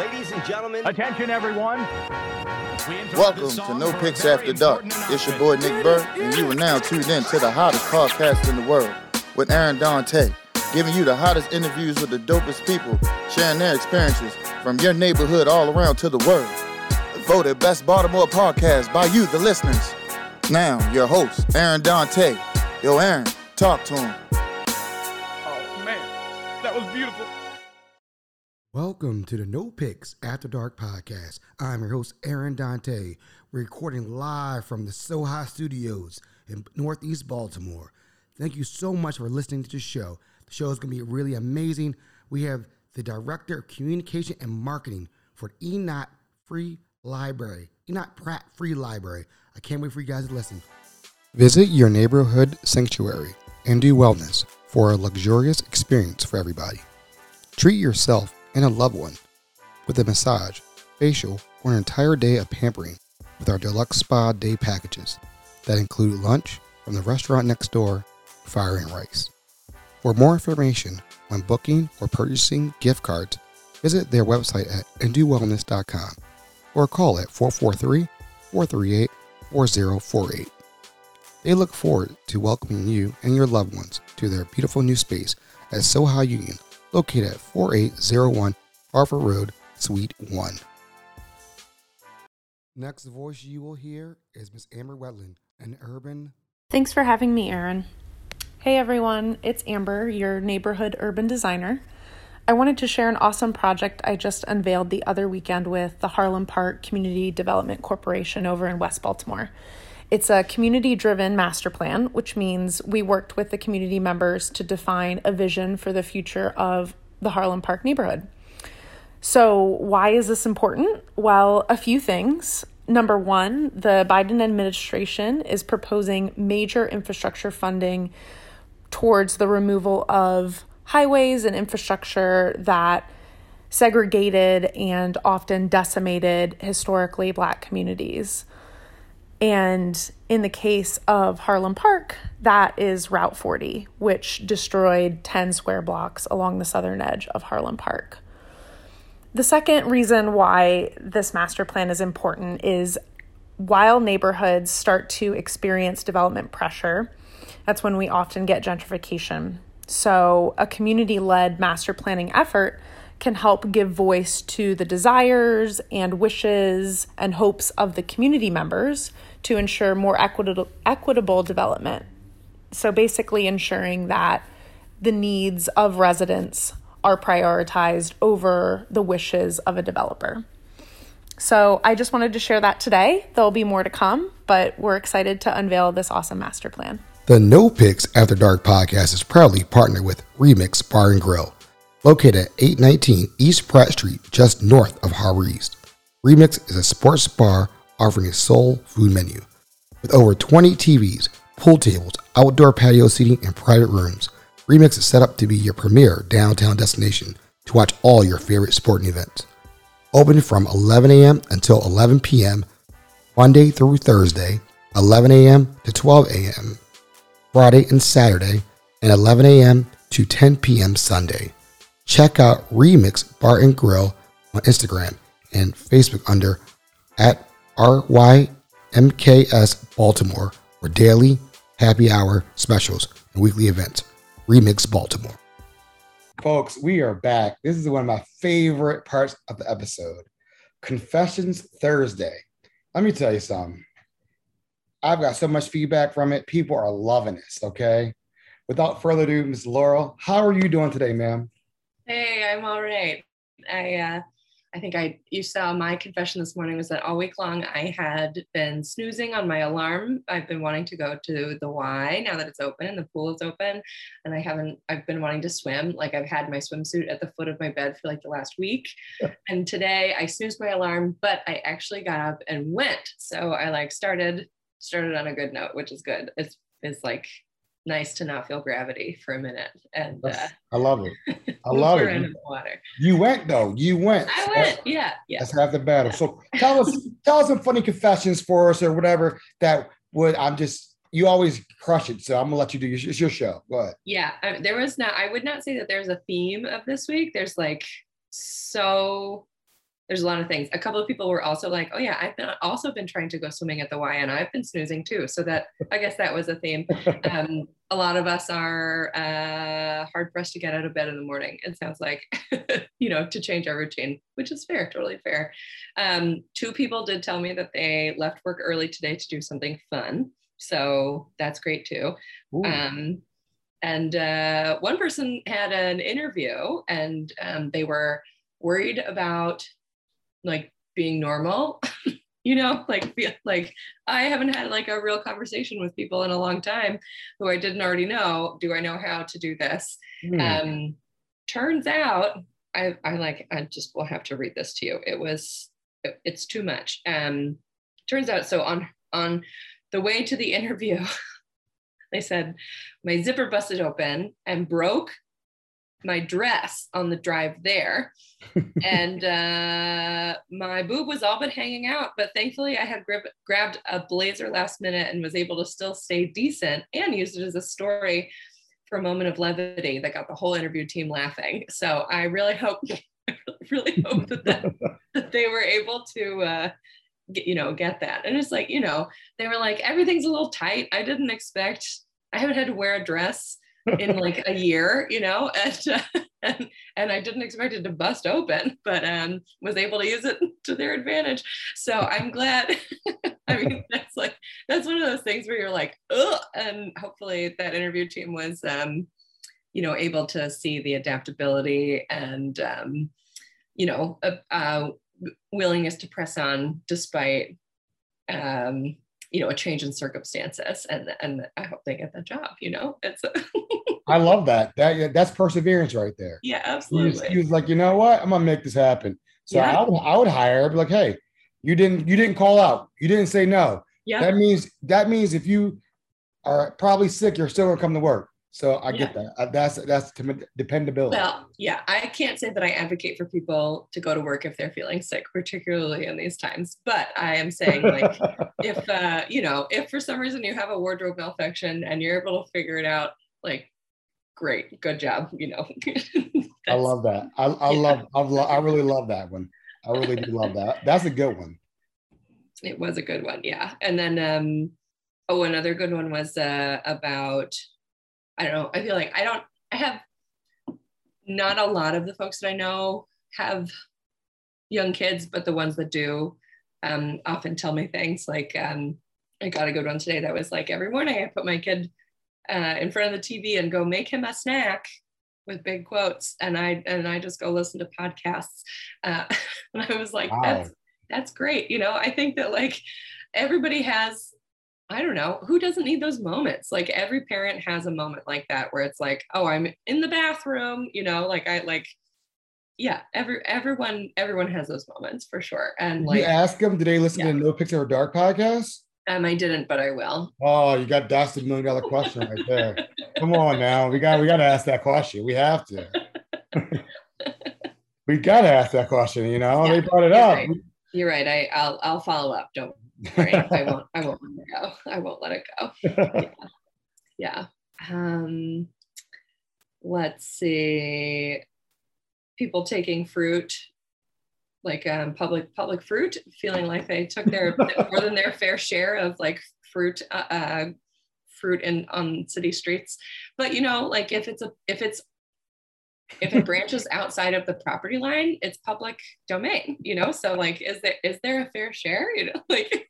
Ladies and gentlemen, Attention, everyone. Welcome to No Picks After Dark. It's your boy Nick Burr, and you are now tuned in to the hottest podcast in the world with Aaron Dante, giving you the hottest interviews with the dopest people, sharing their experiences from your neighborhood all around to the world. Voted Best Baltimore Podcast by you, the listeners. Now, your host, Aaron Dante. Yo, Aaron, talk to him. Oh, man. That was beautiful. Welcome to the No Picks After Dark podcast. I'm your host, Aaron Dante, We're recording live from the Soha Studios in Northeast Baltimore. Thank you so much for listening to the show. The show is going to be really amazing. We have the Director of Communication and Marketing for Enoch Free Library, Enoch Pratt Free Library. I can't wait for you guys to listen. Visit your neighborhood sanctuary and do wellness for a luxurious experience for everybody. Treat yourself and a loved one with a massage, facial, or an entire day of pampering with our deluxe spa day packages that include lunch from the restaurant next door, Fire and Rice. For more information on booking or purchasing gift cards, visit their website at indowellness.com or call at 443 438 4048. They look forward to welcoming you and your loved ones to their beautiful new space at Soha Union, located at 4801 Harford Road, Suite 1. Next voice you will hear is Miss Amber Wetland, an urban Thanks for having me, Aaron. Hey everyone, it's Amber, your neighborhood urban designer. I wanted to share an awesome project I just unveiled the other weekend with the Harlem Park Community Development Corporation over in West Baltimore. It's a community driven master plan, which means we worked with the community members to define a vision for the future of the Harlem Park neighborhood. So, why is this important? Well, a few things. Number one, the Biden administration is proposing major infrastructure funding towards the removal of highways and infrastructure that segregated and often decimated historically black communities. And in the case of Harlem Park, that is Route 40, which destroyed 10 square blocks along the southern edge of Harlem Park. The second reason why this master plan is important is while neighborhoods start to experience development pressure, that's when we often get gentrification. So, a community led master planning effort can help give voice to the desires and wishes and hopes of the community members to ensure more equitable, equitable development. So, basically, ensuring that the needs of residents are prioritized over the wishes of a developer. So I just wanted to share that today. There'll be more to come, but we're excited to unveil this awesome master plan. The No Picks After Dark podcast is proudly partnered with Remix Bar and Grill, located at 819 East Pratt Street, just north of Harbor East. Remix is a sports bar offering a soul food menu. With over 20 TVs, pool tables, outdoor patio seating, and private rooms, Remix is set up to be your premier downtown destination to watch all your favorite sporting events. Open from 11 a.m. until 11 p.m. Monday through Thursday, 11 a.m. to 12 a.m. Friday and Saturday, and 11 a.m. to 10 p.m. Sunday. Check out Remix Bar and Grill on Instagram and Facebook under at RYMKS Baltimore for daily happy hour specials and weekly events. Remix Baltimore. Folks, we are back. This is one of my favorite parts of the episode Confessions Thursday. Let me tell you something. I've got so much feedback from it. People are loving this. Okay. Without further ado, Ms. Laurel, how are you doing today, ma'am? Hey, I'm all right. I uh, I think I you saw my confession this morning was that all week long I had been snoozing on my alarm. I've been wanting to go to the Y now that it's open and the pool is open, and I haven't. I've been wanting to swim. Like I've had my swimsuit at the foot of my bed for like the last week, and today I snoozed my alarm, but I actually got up and went. So I like started started on a good note, which is good. It's it's like nice to not feel gravity for a minute. And uh, I love it. I love it. Water. You went though. You went. I went. Yeah. Yeah. That's half the battle. So tell us, tell us some funny confessions for us or whatever that would. I'm just. You always crush it, so I'm gonna let you do. Your, it's your show. Go ahead. Yeah. I, there was not. I would not say that there's a theme of this week. There's like so there's a lot of things. A couple of people were also like, "Oh yeah, I've been also been trying to go swimming at the Y, and I've been snoozing too." So that I guess that was a theme. Um, a lot of us are uh, hard pressed to get out of bed in the morning. It sounds like, you know, to change our routine, which is fair, totally fair. Um, two people did tell me that they left work early today to do something fun, so that's great too. Um, and uh, one person had an interview, and um, they were worried about like being normal you know like feel like i haven't had like a real conversation with people in a long time who i didn't already know do i know how to do this? Mm. um turns out i i like i just will have to read this to you. It was it, it's too much. Um turns out so on on the way to the interview they said my zipper busted open and broke my dress on the drive there. and uh, my boob was all but hanging out. But thankfully, I had grib- grabbed a blazer last minute and was able to still stay decent and used it as a story for a moment of levity that got the whole interview team laughing. So I really hope, I really hope that, that, that they were able to. Uh, get, you know, get that. And it's like, you know, they were like, everything's a little tight. I didn't expect, I haven't had to wear a dress in like a year, you know, and, uh, and and I didn't expect it to bust open, but um, was able to use it to their advantage. So I'm glad. I mean, that's like that's one of those things where you're like, oh, and hopefully that interview team was, um, you know, able to see the adaptability and, um, you know, uh, uh, willingness to press on despite um, you know a change in circumstances and and i hope they get that job you know? It's i love that. That that's perseverance right there. Yeah absolutely he was, he was, like you know what? I'm gonna make this happen. So yeah. I, would, I would hire be like hey you didn't you didn't call out. You didn't say no. Yeah. That means that means if you are probably sick you're still gonna come to work so I yeah. get that. Uh, that's that's dependability. Well, yeah, I can't say that I advocate for people to go to work if they're feeling sick, particularly in these times. But I am saying, like, if uh, you know, if for some reason you have a wardrobe malfunction and you're able to figure it out, like, great, good job. You know. I love that. I, I yeah. love. I, lo- I really love that one. I really do love that. That's a good one. It was a good one, yeah. And then, um, oh, another good one was uh, about I don't know. I feel like I don't, I have not a lot of the folks that I know have young kids, but the ones that do um, often tell me things like, um, I got a good one today that was like every morning I put my kid uh, in front of the TV and go make him a snack with big quotes, and I and I just go listen to podcasts. Uh, and I was like, wow. that's that's great. You know, I think that like everybody has I don't know, who doesn't need those moments? Like every parent has a moment like that where it's like, oh, I'm in the bathroom, you know, like I like yeah, every everyone everyone has those moments for sure. And like you ask them, did they listen yeah. to No Picture After Dark podcast? Um, I didn't, but I will. Oh, you got that's the million dollar question right there. Come on now. We got we gotta ask that question. We have to. we gotta ask that question, you know. Yeah, they brought it up. Right. You're right. I I'll I'll follow up. Don't right? I won't. I won't let it go. I won't let it go. Yeah. yeah. Um, let's see. People taking fruit, like um, public public fruit, feeling like they took their more than their fair share of like fruit. Uh, uh, fruit in on city streets but you know like if it's a if it's if it branches outside of the property line, it's public domain, you know? So like, is there, is there a fair share? You know, like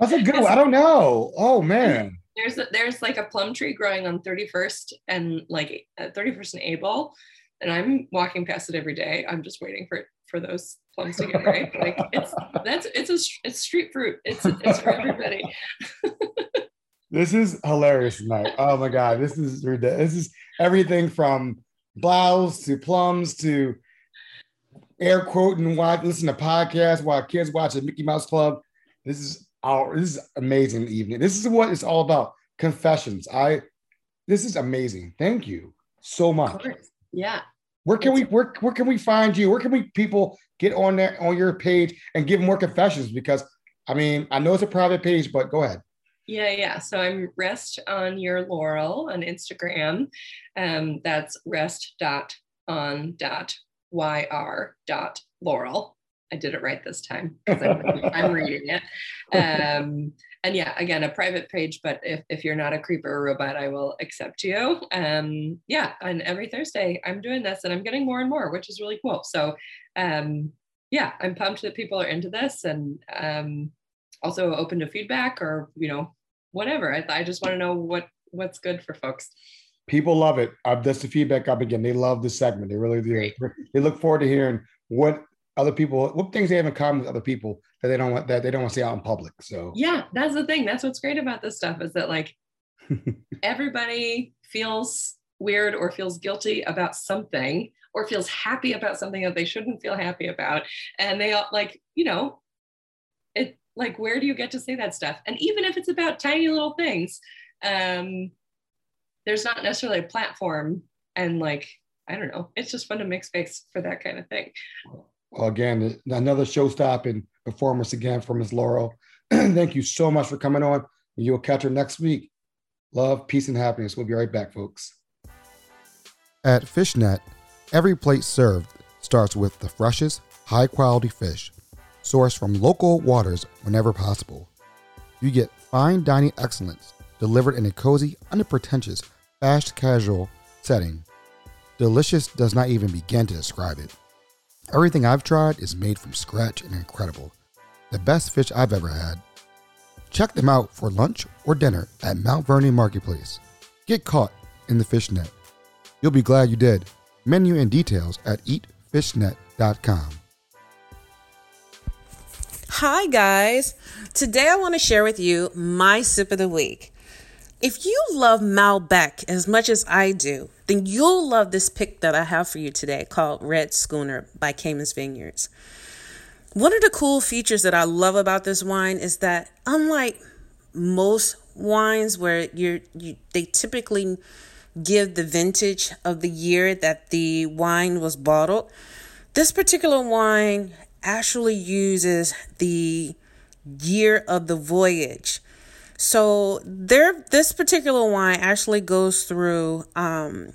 that's a good one. I don't know. Oh man. There's a, there's like a plum tree growing on 31st and like uh, 31st and Abell. And I'm walking past it every day. I'm just waiting for for those plums to get ripe. Like it's that's it's a it's street fruit. It's it's for everybody. this is hilarious tonight. Oh my god, this is this is everything from blouse to plums to air quoting watch listen to podcasts while kids watch the Mickey Mouse Club. This is our this is amazing evening. This is what it's all about. Confessions. I this is amazing. Thank you so much. Yeah. Where can we where, where can we find you? Where can we people get on there on your page and give more confessions? Because I mean, I know it's a private page, but go ahead. Yeah, yeah. So I'm rest on your laurel on Instagram. Um, that's rest dot on dot yr dot laurel. I did it right this time. I'm, I'm, reading it. Um, and yeah, again, a private page, but if, if you're not a creeper or robot, I will accept you. Um, yeah, and every Thursday I'm doing this and I'm getting more and more, which is really cool. So um, yeah, I'm pumped that people are into this and um, also open to feedback or, you know, whatever. I, I just want to know what what's good for folks. People love it. Uh, that's the feedback I'm getting. They love this segment. They really do. Great. They look forward to hearing what other people, what things they have in common with other people that they don't want that they don't want to see out in public. So yeah, that's the thing. That's what's great about this stuff is that like everybody feels weird or feels guilty about something or feels happy about something that they shouldn't feel happy about. And they all like, you know, like where do you get to say that stuff? And even if it's about tiny little things, um, there's not necessarily a platform and like I don't know. It's just fun to make space for that kind of thing. Well, again, another show stopping performance again from Ms. Laurel. Thank you so much for coming on. You'll catch her next week. Love, peace, and happiness. We'll be right back, folks. At Fishnet, every plate served starts with the freshest, high quality fish, sourced from local waters whenever possible. You get fine dining excellence delivered in a cozy, unpretentious, fast casual setting. Delicious does not even begin to describe it. Everything I've tried is made from scratch and incredible. The best fish I've ever had. Check them out for lunch or dinner at Mount Vernon Marketplace. Get caught in the fish net. You'll be glad you did. Menu and details at eatfishnet.com. Hi, guys. Today I want to share with you my sip of the week. If you love Malbec as much as I do, then you'll love this pick that I have for you today called Red Schooner by Caymus Vineyards. One of the cool features that I love about this wine is that unlike most wines where you're you, they typically give the vintage of the year that the wine was bottled, this particular wine actually uses the year of the voyage so there, this particular wine actually goes through um,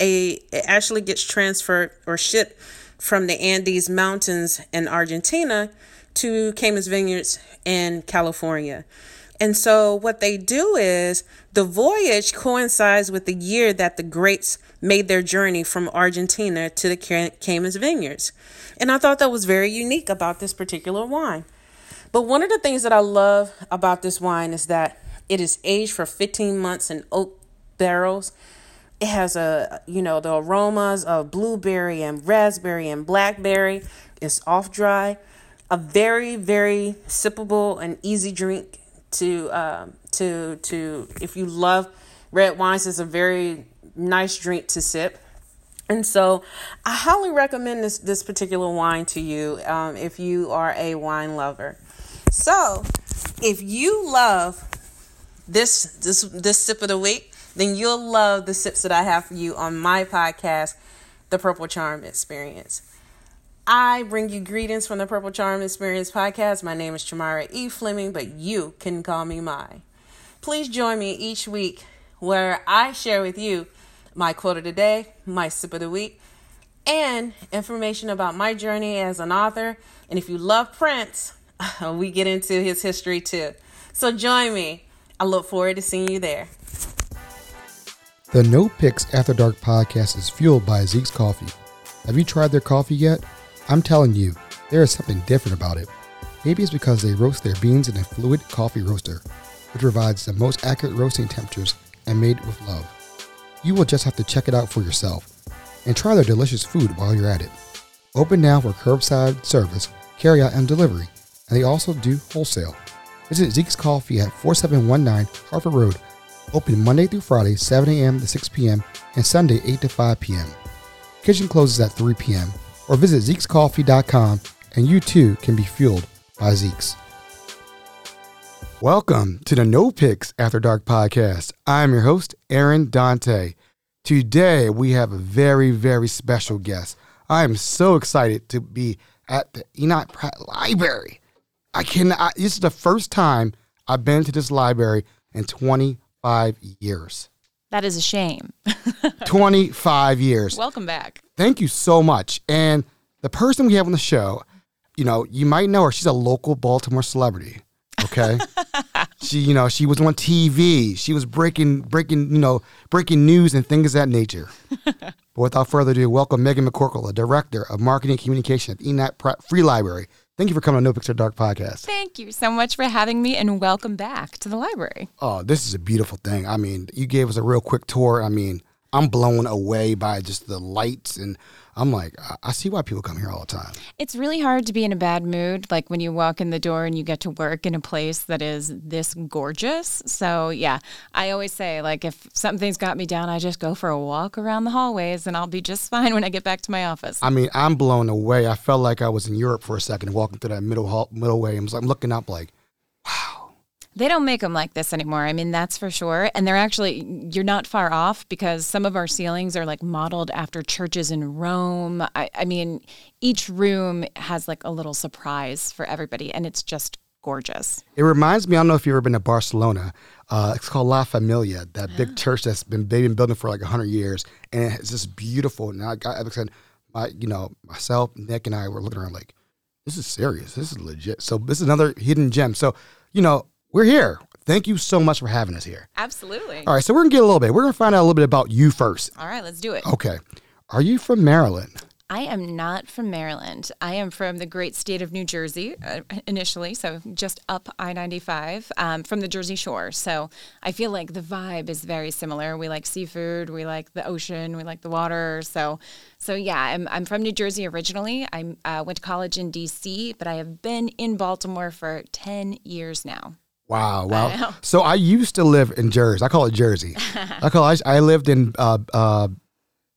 a. It actually gets transferred or shipped from the Andes Mountains in Argentina to Caymus Vineyards in California. And so what they do is the voyage coincides with the year that the grapes made their journey from Argentina to the Caymus Vineyards. And I thought that was very unique about this particular wine. But one of the things that I love about this wine is that it is aged for 15 months in oak barrels. It has a you know the aromas of blueberry and raspberry and blackberry. It's off dry, a very very sippable and easy drink to uh, to to if you love red wines. It's a very nice drink to sip. And so I highly recommend this, this particular wine to you um, if you are a wine lover. So, if you love this this this sip of the week, then you'll love the sips that I have for you on my podcast, The Purple Charm Experience. I bring you greetings from the Purple Charm Experience podcast. My name is Chamara E. Fleming, but you can call me Mai. Please join me each week where I share with you my quote of the day, my sip of the week, and information about my journey as an author. And if you love Prince, we get into his history too. So join me. I look forward to seeing you there. The No Picks After Dark podcast is fueled by Zeke's Coffee. Have you tried their coffee yet? I'm telling you, there is something different about it. Maybe it's because they roast their beans in a fluid coffee roaster, which provides the most accurate roasting temperatures and made with love. You will just have to check it out for yourself and try their delicious food while you're at it. Open now for curbside service, carryout, and delivery and they also do wholesale. Visit Zeke's Coffee at 4719 Harford Road, open Monday through Friday, 7 a.m. to 6 p.m., and Sunday, 8 to 5 p.m. Kitchen closes at 3 p.m., or visit Zeke'sCoffee.com and you too can be fueled by Zeke's. Welcome to the No Picks After Dark podcast. I'm your host, Aaron Dante. Today we have a very, very special guest. I am so excited to be at the Enoch Pratt Library I cannot, this is the first time I've been to this library in 25 years. That is a shame. 25 years. Welcome back. Thank you so much. And the person we have on the show, you know, you might know her. She's a local Baltimore celebrity. Okay. she, you know, she was on TV. She was breaking, breaking, you know, breaking news and things of that nature. but without further ado, welcome Megan McCorkle, the director of marketing and communication at ENAT Free Library. Thank you for coming on No After Dark podcast. Thank you so much for having me and welcome back to the library. Oh, this is a beautiful thing. I mean, you gave us a real quick tour. I mean, I'm blown away by just the lights and I'm like, I see why people come here all the time. It's really hard to be in a bad mood, like when you walk in the door and you get to work in a place that is this gorgeous. So, yeah, I always say, like, if something's got me down, I just go for a walk around the hallways and I'll be just fine when I get back to my office. I mean, I'm blown away. I felt like I was in Europe for a second, walking through that middle hall, middle way. I was like, I'm looking up, like, they don't make them like this anymore. I mean, that's for sure. And they're actually, you're not far off because some of our ceilings are like modeled after churches in Rome. I, I mean, each room has like a little surprise for everybody, and it's just gorgeous. It reminds me, I don't know if you've ever been to Barcelona. Uh, it's called La Familia, that big church that's been they've been building for like hundred years, and it's just beautiful. And I got, like I said, my, you know, myself, Nick, and I were looking around like, this is serious. This is legit. So this is another hidden gem. So you know, we're here. Thank you so much for having us here. Absolutely. All right, so we're gonna get a little bit. We're gonna find out a little bit about you first. All right, let's do it. Okay. Are you from Maryland? I am not from Maryland. I am from the great state of New Jersey uh, initially, so just up I 95 um, from the Jersey Shore. So I feel like the vibe is very similar. We like seafood, we like the ocean, we like the water. So, so yeah, I'm, I'm from New Jersey originally. I uh, went to college in DC, but I have been in Baltimore for 10 years now. Wow, wow. I so I used to live in Jersey. I call it Jersey. I call I, I lived in uh uh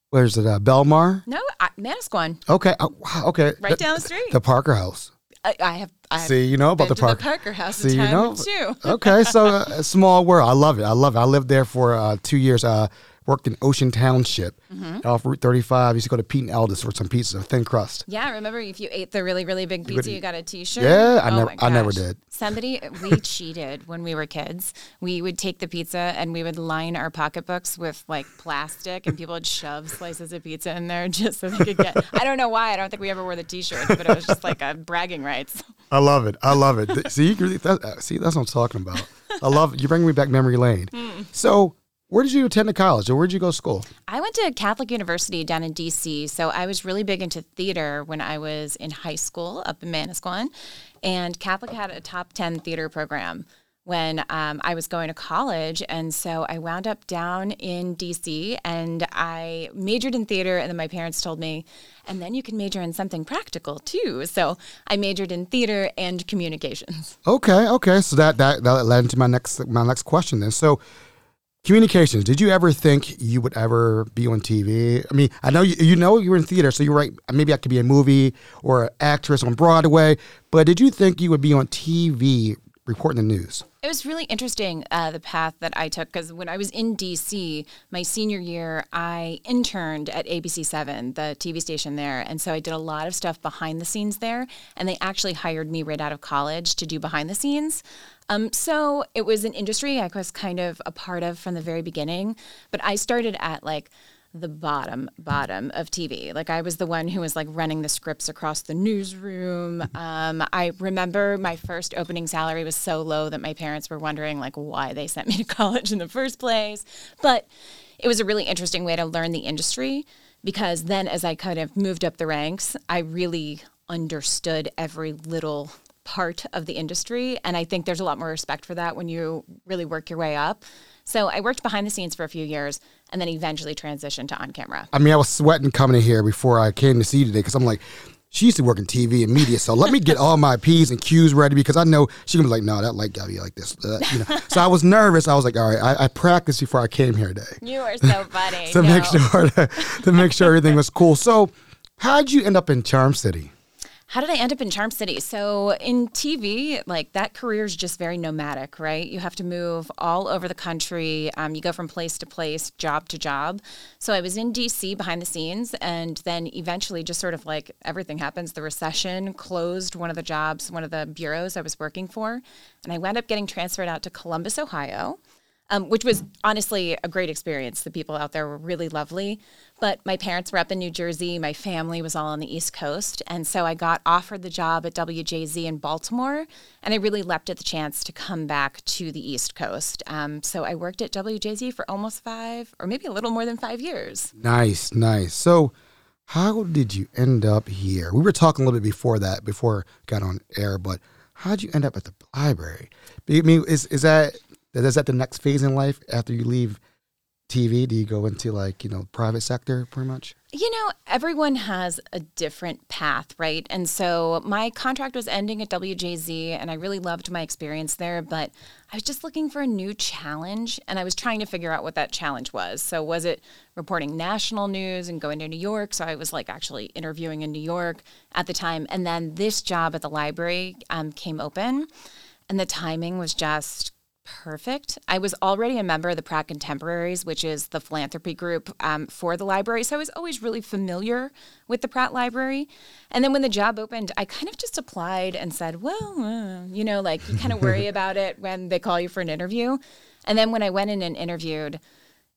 where's it? Uh, Belmar? No, I, Manasquan. Okay. Uh, okay. Right down the street. The Parker House. I, I have. I See, you know about the, Parker. the Parker House. See, you know. Too. okay, so uh, small world. I love it. I love it. I lived there for uh, two years. Uh, worked in Ocean Township mm-hmm. off Route 35. Used to go to Pete and Elda's for some pizza, a thin crust. Yeah, remember if you ate the really, really big pizza, you got a T-shirt. Yeah, I oh never, I never did. Somebody, we cheated when we were kids. We would take the pizza and we would line our pocketbooks with like plastic, and people would shove slices of pizza in there just so they could get. I don't know why. I don't think we ever wore the T-shirts, but it was just like a bragging rights. I love it. I love it. see, that, see, that's what I'm talking about. I love you. Bring me back memory lane. Mm. So where did you attend college or where did you go to school? I went to Catholic University down in DC. So I was really big into theater when I was in high school up in Manasquan. And Catholic had a top 10 theater program when um, I was going to college. And so I wound up down in DC and I majored in theater. And then my parents told me, and then you can major in something practical too. So I majored in theater and communications. Okay, okay. So that, that, that led into my next, my next question then. So Communications. Did you ever think you would ever be on TV? I mean, I know you, you know you were in theater, so you're right. Maybe I could be a movie or an actress on Broadway, but did you think you would be on TV reporting the news? It was really interesting uh, the path that I took because when I was in DC, my senior year, I interned at ABC7, the TV station there. And so I did a lot of stuff behind the scenes there. And they actually hired me right out of college to do behind the scenes. Um, so it was an industry I was kind of a part of from the very beginning. But I started at like the bottom bottom of TV. Like I was the one who was like running the scripts across the newsroom. Um, I remember my first opening salary was so low that my parents were wondering like why they sent me to college in the first place. But it was a really interesting way to learn the industry because then as I kind of moved up the ranks, I really understood every little part of the industry. And I think there's a lot more respect for that when you really work your way up. So I worked behind the scenes for a few years and then eventually transitioned to on camera. I mean, I was sweating coming in here before I came to see you today because I'm like, she used to work in TV and media, so let me get all my P's and Q's ready because I know she's gonna be like, no, that light gotta be like this. Uh, you know? so I was nervous. I was like, all right, I, I practiced before I came here today. You are so funny. to no. make sure to, to make sure everything was cool. So, how'd you end up in Charm City? How did I end up in Charm City? So in TV, like that career is just very nomadic, right? You have to move all over the country. Um, you go from place to place, job to job. So I was in DC behind the scenes, and then eventually, just sort of like everything happens, the recession closed one of the jobs, one of the bureaus I was working for, and I wound up getting transferred out to Columbus, Ohio. Um, which was honestly a great experience. The people out there were really lovely. But my parents were up in New Jersey. My family was all on the East Coast. And so I got offered the job at WJZ in Baltimore. And I really leapt at the chance to come back to the East Coast. Um, so I worked at WJZ for almost five, or maybe a little more than five years. Nice, nice. So, how did you end up here? We were talking a little bit before that, before got on air, but how did you end up at the library? I mean, is is that is that the next phase in life after you leave TV? Do you go into like you know private sector pretty much? You know, everyone has a different path, right? And so my contract was ending at WJZ, and I really loved my experience there, but I was just looking for a new challenge, and I was trying to figure out what that challenge was. So, was it reporting national news and going to New York? So, I was like actually interviewing in New York at the time. And then this job at the library um, came open, and the timing was just perfect. I was already a member of the Pratt Contemporaries, which is the philanthropy group um, for the library. So I was always really familiar with the Pratt Library. And then when the job opened, I kind of just applied and said, well, uh, you know, like you kind of worry about it when they call you for an interview. And then when I went in and interviewed,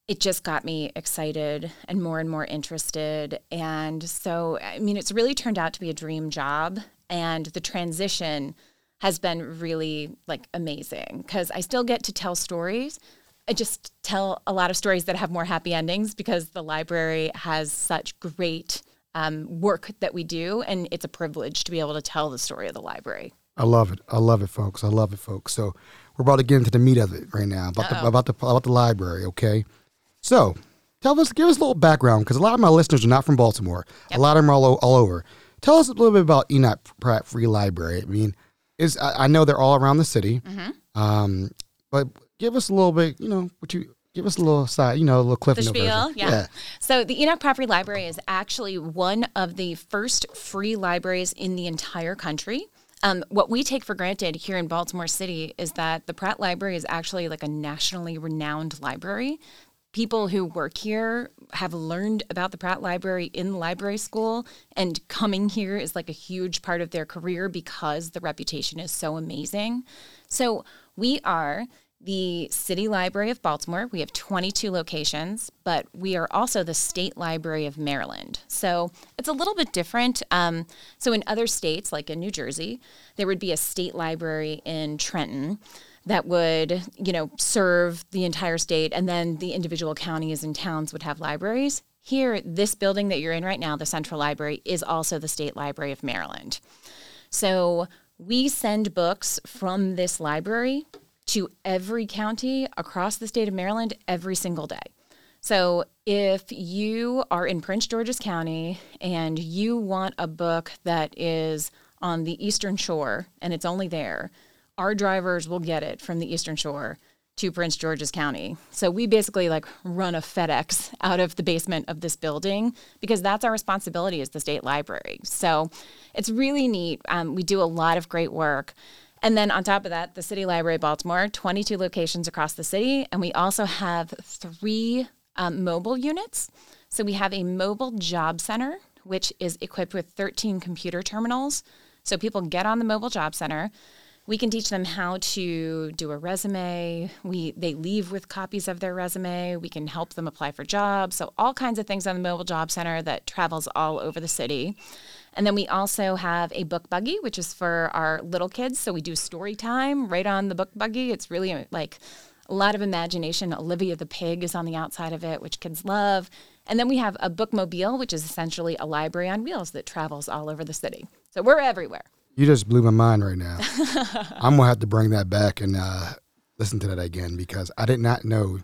it just got me excited and more and more interested. And so, I mean, it's really turned out to be a dream job. And the transition has been really like amazing because I still get to tell stories. I just tell a lot of stories that have more happy endings because the library has such great um, work that we do, and it's a privilege to be able to tell the story of the library. I love it. I love it, folks. I love it, folks. So we're about to get into the meat of it right now about the about the about the library. Okay, so tell us, give us a little background because a lot of my listeners are not from Baltimore. Yep. A lot of them are all, all over. Tell us a little bit about Enoch Pratt Free Library. I mean, is I, I know they're all around the city, mm-hmm. um, but give us a little bit. You know, what you give us a little side, you know, a little cliff the note spiel, yeah. yeah. So the Enoch Pratt Free Library is actually one of the first free libraries in the entire country. Um, what we take for granted here in Baltimore City is that the Pratt Library is actually like a nationally renowned library people who work here have learned about the Pratt Library in library school, and coming here is like a huge part of their career because the reputation is so amazing. So, we are the City Library of Baltimore. We have 22 locations, but we are also the State Library of Maryland. So it's a little bit different. Um, so in other states, like in New Jersey, there would be a state library in Trenton that would, you know, serve the entire state, and then the individual counties and towns would have libraries. Here, this building that you're in right now, the Central Library, is also the State Library of Maryland. So we send books from this library to every county across the state of Maryland every single day. So if you are in Prince George's County and you want a book that is on the Eastern Shore and it's only there, our drivers will get it from the Eastern Shore to Prince George's County. So we basically like run a FedEx out of the basement of this building because that's our responsibility as the state library. So it's really neat. Um, we do a lot of great work. And then on top of that, the City Library Baltimore, 22 locations across the city. And we also have three um, mobile units. So we have a mobile job center, which is equipped with 13 computer terminals. So people get on the mobile job center we can teach them how to do a resume. We they leave with copies of their resume. We can help them apply for jobs. So all kinds of things on the mobile job center that travels all over the city. And then we also have a book buggy, which is for our little kids. So we do story time right on the book buggy. It's really uh, like a lot of imagination. Olivia the pig is on the outside of it, which kids love. And then we have a bookmobile, which is essentially a library on wheels that travels all over the city. So we're everywhere. You just blew my mind right now. I'm gonna have to bring that back and uh, listen to that again because I did not know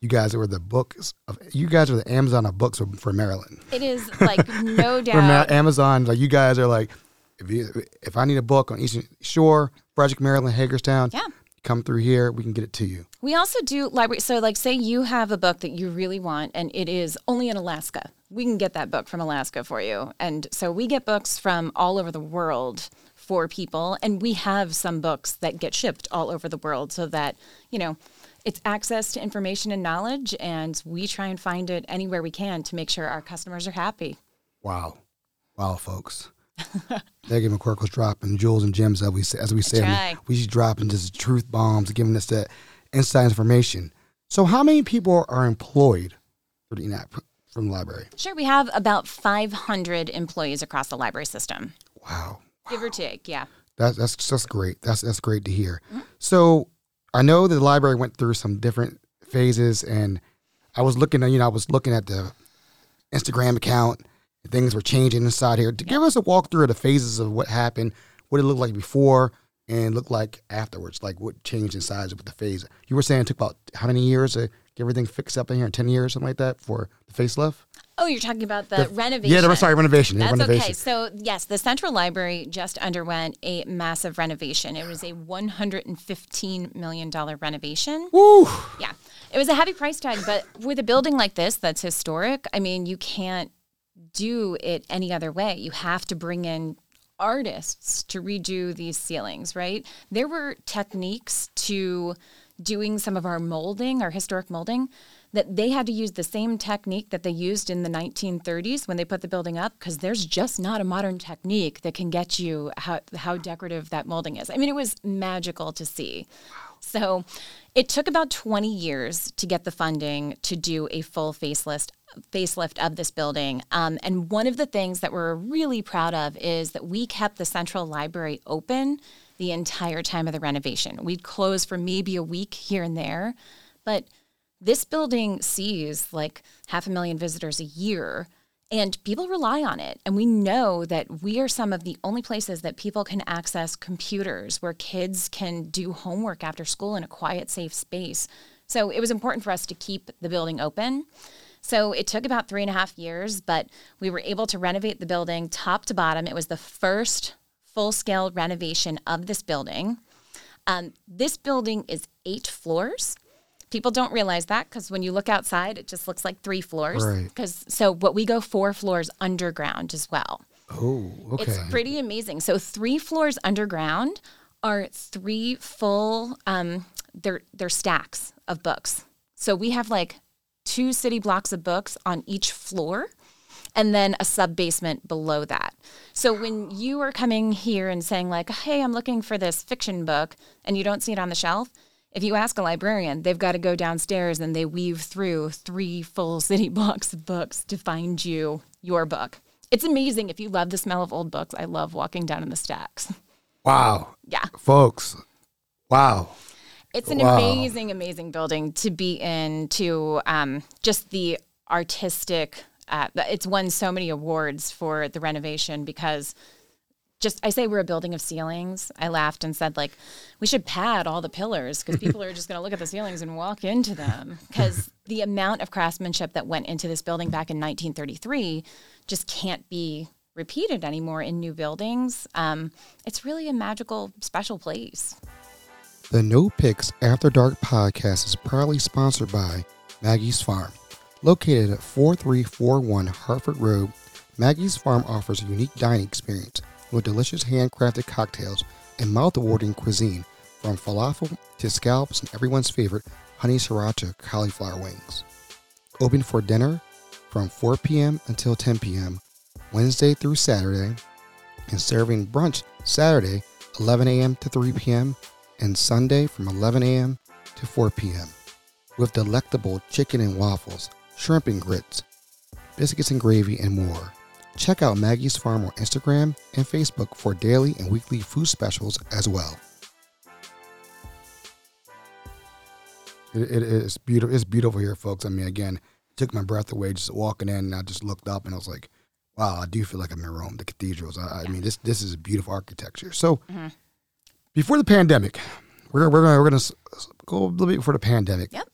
you guys were the books of you guys are the Amazon of books for Maryland. It is like no doubt. Amazon, like you guys are like if you if I need a book on Eastern Shore, Frederick, Maryland, Hagerstown, yeah. come through here, we can get it to you. We also do library. So, like, say you have a book that you really want, and it is only in Alaska. We can get that book from Alaska for you, and so we get books from all over the world for people. And we have some books that get shipped all over the world so that, you know, it's access to information and knowledge. And we try and find it anywhere we can to make sure our customers are happy. Wow. Wow, folks. Megan McCorkle's dropping jewels and gems as we say, as we say. We, just dropping just truth bombs, giving us that inside information. So, how many people are employed for the ENAP from the library? Sure, we have about 500 employees across the library system, Wow, give or take. Yeah. that's that's that's great. That's that's great to hear. So, I know the library went through some different phases, and I was looking at you know I was looking at the Instagram account. Things were changing inside here. To give us a walkthrough of the phases of what happened, what it looked like before, and looked like afterwards, like what changed inside with the phase. You were saying it took about how many years to get everything fixed up in here? Ten years, something like that, for the facelift. Oh, you're talking about the, renovation. Yeah, the, sorry, renovation. yeah, That's renovation. okay. So, yes, the Central Library just underwent a massive renovation. It was a $115 million renovation. Woo! Yeah. It was a heavy price tag, but with a building like this that's historic, I mean, you can't do it any other way. You have to bring in artists to redo these ceilings, right? There were techniques to doing some of our molding, our historic molding, that they had to use the same technique that they used in the 1930s when they put the building up because there's just not a modern technique that can get you how, how decorative that molding is. I mean, it was magical to see. So it took about 20 years to get the funding to do a full facelift facelift of this building. Um, and one of the things that we're really proud of is that we kept the central library open the entire time of the renovation. We'd close for maybe a week here and there, but this building sees like half a million visitors a year and people rely on it. And we know that we are some of the only places that people can access computers where kids can do homework after school in a quiet, safe space. So it was important for us to keep the building open. So it took about three and a half years, but we were able to renovate the building top to bottom. It was the first full scale renovation of this building. Um, this building is eight floors. People don't realize that because when you look outside, it just looks like three floors. Right. Because so what we go four floors underground as well. Oh, okay. It's pretty amazing. So three floors underground are three full um they're they're stacks of books. So we have like two city blocks of books on each floor and then a sub basement below that. So when you are coming here and saying like, "Hey, I'm looking for this fiction book," and you don't see it on the shelf, if you ask a librarian, they've got to go downstairs and they weave through three full city blocks of books to find you your book. It's amazing if you love the smell of old books. I love walking down in the stacks. wow, Yeah. folks. Wow. It's an Wow. amazing, amazing building to be in, to um, just the artistic. Uh, it's won so many awards for the renovation because just I say we're a building of ceilings. I laughed and said like we should pad all the pillars because people are just going to look at the ceilings and walk into them because the amount of craftsmanship that went into this building back in 1933 just can't be repeated anymore in new buildings. Um, it's really a magical, special place. The No Picks After Dark podcast is proudly sponsored by Maggie's Farm. Located at 4341 Harford Road, Maggie's Farm offers a unique dining experience with delicious handcrafted cocktails and mouth-watering cuisine from falafel to scallops and everyone's favorite honey sriracha cauliflower wings. Open for dinner from 4 p.m. until 10 p.m. Wednesday through Saturday, and serving brunch Saturday 11 a.m. to 3 p.m. and Sunday from 11 a.m. to 4 p.m. with delectable chicken and waffles, shrimp and grits, biscuits and gravy, and more. Check out Maggie's Farm on Instagram and Facebook for daily and weekly food specials as well. It, it is beautiful. It's beautiful here, folks. I mean, again, it took my breath away just walking in, and I just looked up and I was like, "Wow, I do feel like I'm in Rome, the cathedrals." I, I mean, this this is beautiful architecture. So, mm-hmm. before the pandemic, we're gonna, we're gonna we're gonna s- s- go a little bit before the pandemic. Yep.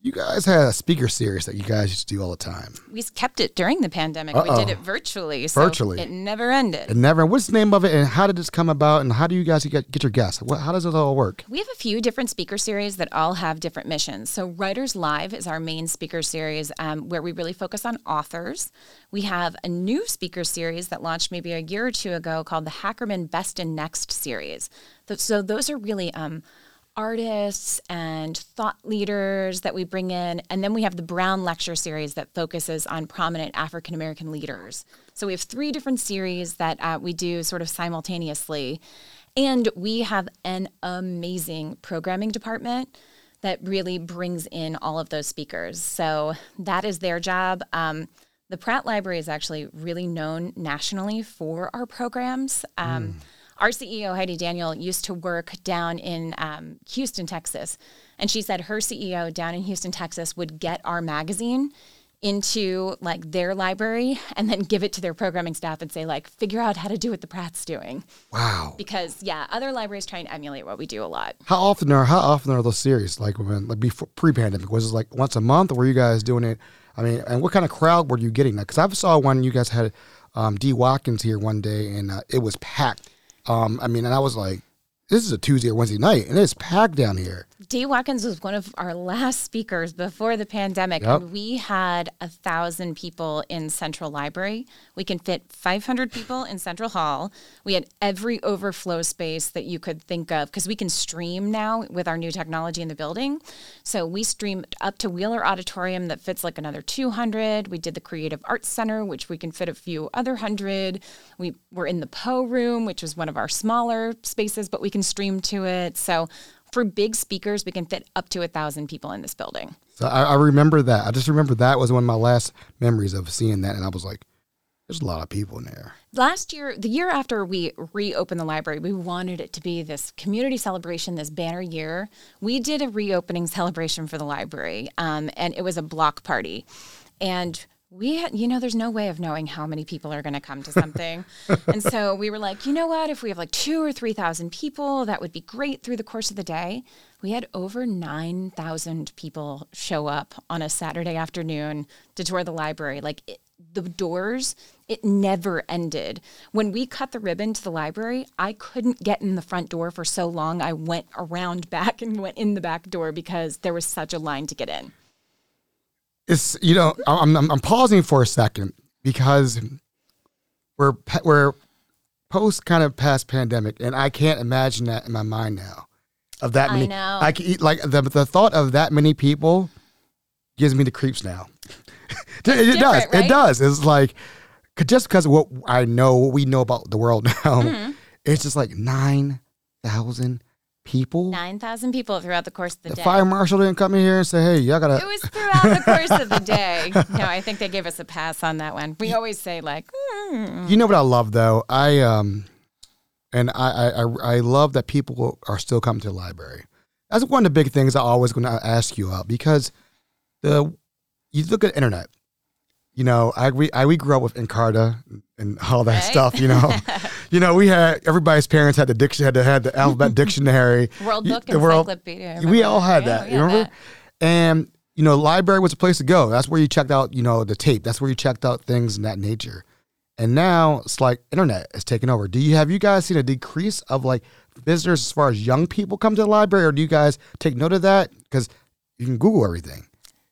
You guys had a speaker series that you guys used to do all the time. we kept it during the pandemic. We Uh-oh. did it virtually, so Virtually. it never ended. It never. What's the name of it? And how did this come about? And how do you guys get get your guests? What, how does it all work? We have a few different speaker series that all have different missions. So, Writers Live is our main speaker series um, where we really focus on authors. We have a new speaker series that launched maybe a year or two ago called the Hackerman Best and Next series. So, those are really um, artists and thought leaders that we bring in. And then we have the Brown Lecture series that focuses on prominent African American leaders. So we have three different series that uh, we do sort of simultaneously. And we have an amazing programming department that really brings in all of those speakers. So that is their job. Um, the Pratt Library is actually really known nationally for our programs. Um, mm. Our CEO, Heidi Daniel, used to work down in um, Houston, Texas. And she said her CEO down in Houston, Texas would get our magazine into like their library and then give it to their programming staff and say like figure out how to do what the Pratt's doing. Wow. Because yeah, other libraries try and emulate what we do a lot. How often are how often are those series like when like before pre-pandemic was it like once a month or were you guys doing it? I mean, and what kind of crowd were you getting? Because I saw one you guys had um, D Watkins here one day and uh, it was packed. Um, I mean, and I was like, this is a Tuesday or Wednesday night and it's packed down here. D. Watkins was one of our last speakers before the pandemic, yep. and we had a thousand people in Central Library. We can fit 500 people in Central Hall. We had every overflow space that you could think of because we can stream now with our new technology in the building. So we streamed up to Wheeler Auditorium that fits like another 200. We did the Creative Arts Center, which we can fit a few other hundred. We were in the Poe Room, which was one of our smaller spaces, but we can stream to it. So for big speakers, we can fit up to a thousand people in this building. So I, I, remember that. I just remember that was one of my last memories of seeing that, and I was like, "There's a lot of people in there." Last year, the year after we reopened the library, we wanted it to be this community celebration, this banner year. We did a reopening celebration for the library, um, and it was a block party, and we had, you know, there's no way of knowing how many people are going to come to something. and so we were like, you know what? If we have like two or 3,000 people, that would be great through the course of the day. We had over 9,000 people show up on a Saturday afternoon to tour the library. Like it, the doors, it never ended. When we cut the ribbon to the library, I couldn't get in the front door for so long. I went around back and went in the back door because there was such a line to get in it's you know I'm, I'm, I'm pausing for a second because we're we're post kind of past pandemic, and I can't imagine that in my mind now. Of that many, I know. I can eat like the the thought of that many people gives me the creeps now. it, it does. Right? It does. It's like just because of what I know, what we know about the world now, mm-hmm. it's just like nine thousand people. 9,000 people throughout the course of the, the day. fire marshal didn't come in here and say, hey, y'all got to. It was throughout the course of the day. No, I think they gave us a pass on that one. We always say, like, mm. you know what I love, though? I, um, and I, I, I love that people are still coming to the library. That's one of the big things I always going to ask you about because the, you look at internet, you know, I we I we grew up with Encarta and all that right? stuff. You know, you know, we had everybody's parents had the diction had to had the alphabet dictionary, World Book, the encyclopedia. we all had that. you remember? That. And you know, library was a place to go. That's where you checked out, you know, the tape. That's where you checked out things in that nature. And now it's like internet is taking over. Do you have you guys seen a decrease of like visitors as far as young people come to the library, or do you guys take note of that because you can Google everything?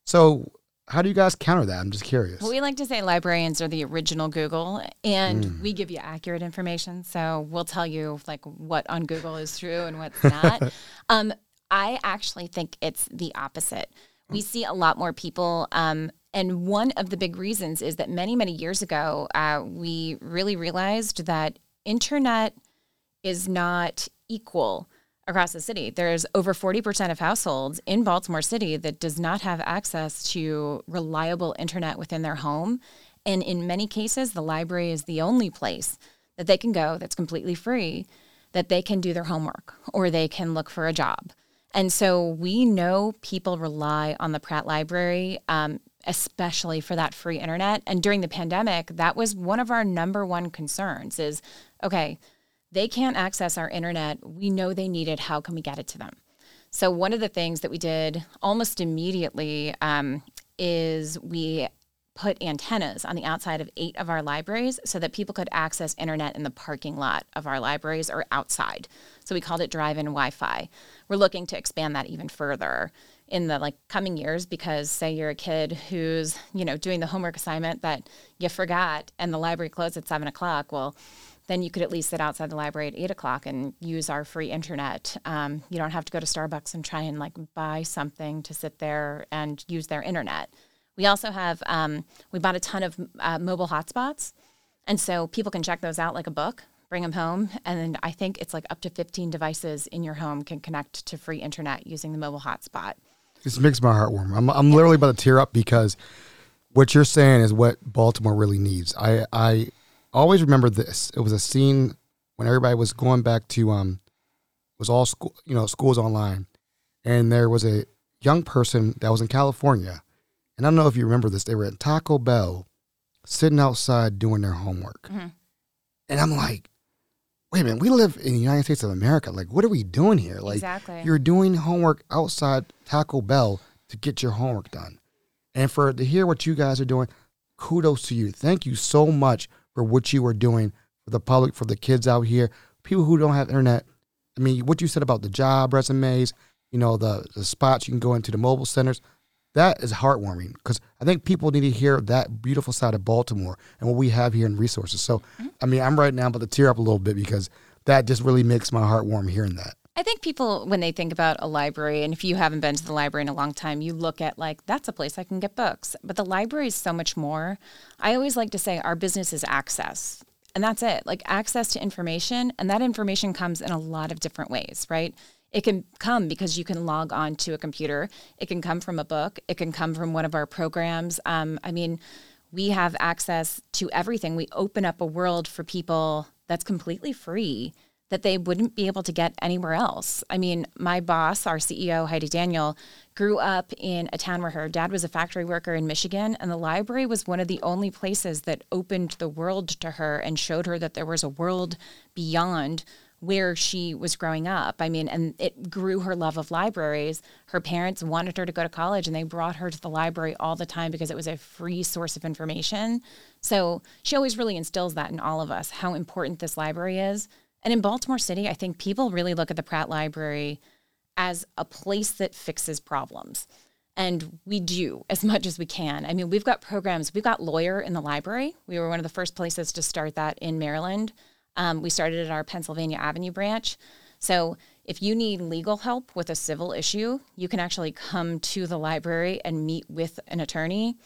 So how do you guys counter that? I'm just curious. Well, we like to say librarians are the original Google, and mm. we give you accurate information. So we'll tell you like what on Google is true and what's not. um, I actually think it's the opposite. We see a lot more people. Um, and one of the big reasons is that many, many years ago, uh, we really realized that internet is not equal across the city. There's over 40% of households in Baltimore City that does not have access to reliable internet within their home. And in many cases, the library is the only place that they can go that's completely free, that they can do their homework or they can look for a job. And so we know people rely on the Pratt Library, um, especially for that free internet. And during the pandemic, that was one of our number one concerns is, okay, they can't access our internet. We know they need it. How can we get it to them? So, one of the things that we did almost immediately um, is we put antennas on the outside of eight of our libraries so that people could access internet in the parking lot of our libraries or outside. So we called it drive-in Wi-Fi. We're looking to expand that even further in the like coming years because say you're a kid who's you know doing the homework assignment that you forgot and the library closed at seven o'clock. Well, then you could at least sit outside the library at eight o'clock and use our free internet. Um, you don't have to go to Starbucks and try and like buy something to sit there and use their internet. We also have um, we bought a ton of uh, mobile hotspots, and so people can check those out like a book. bring them home. And then I think it's like up to 15 devices in your home can connect to free internet using the mobile hotspot. This makes my heart warm. I'm, I'm literally about to tear up because what you're saying is what Baltimore really needs. I, I always remember this. It was a scene when everybody was going back to, um, was all school, you know, schools online. And there was a young person that was in California. And I don't know if you remember this. They were at Taco Bell sitting outside doing their homework. Mm-hmm. And I'm like, wait a minute, we live in the United States of America. Like, what are we doing here? Like, exactly. you're doing homework outside Taco Bell to get your homework done. And for to hear what you guys are doing, kudos to you. Thank you so much for what you are doing for the public, for the kids out here, people who don't have internet. I mean, what you said about the job resumes, you know, the, the spots you can go into the mobile centers that is heartwarming because I think people need to hear that beautiful side of Baltimore and what we have here in resources. So, mm-hmm. I mean, I'm right now about to tear up a little bit because that just really makes my heart warm hearing that. I think people, when they think about a library, and if you haven't been to the library in a long time, you look at like, that's a place I can get books. But the library is so much more. I always like to say our business is access. And that's it, like access to information. And that information comes in a lot of different ways, right? It can come because you can log on to a computer. It can come from a book. It can come from one of our programs. Um, I mean, we have access to everything. We open up a world for people that's completely free that they wouldn't be able to get anywhere else. I mean, my boss, our CEO, Heidi Daniel, grew up in a town where her dad was a factory worker in Michigan, and the library was one of the only places that opened the world to her and showed her that there was a world beyond where she was growing up. I mean, and it grew her love of libraries. Her parents wanted her to go to college and they brought her to the library all the time because it was a free source of information. So she always really instills that in all of us how important this library is. And in Baltimore City, I think people really look at the Pratt Library as a place that fixes problems. And we do as much as we can. I mean, we've got programs, we've got Lawyer in the library. We were one of the first places to start that in Maryland. Um, we started at our Pennsylvania Avenue branch. So if you need legal help with a civil issue, you can actually come to the library and meet with an attorney,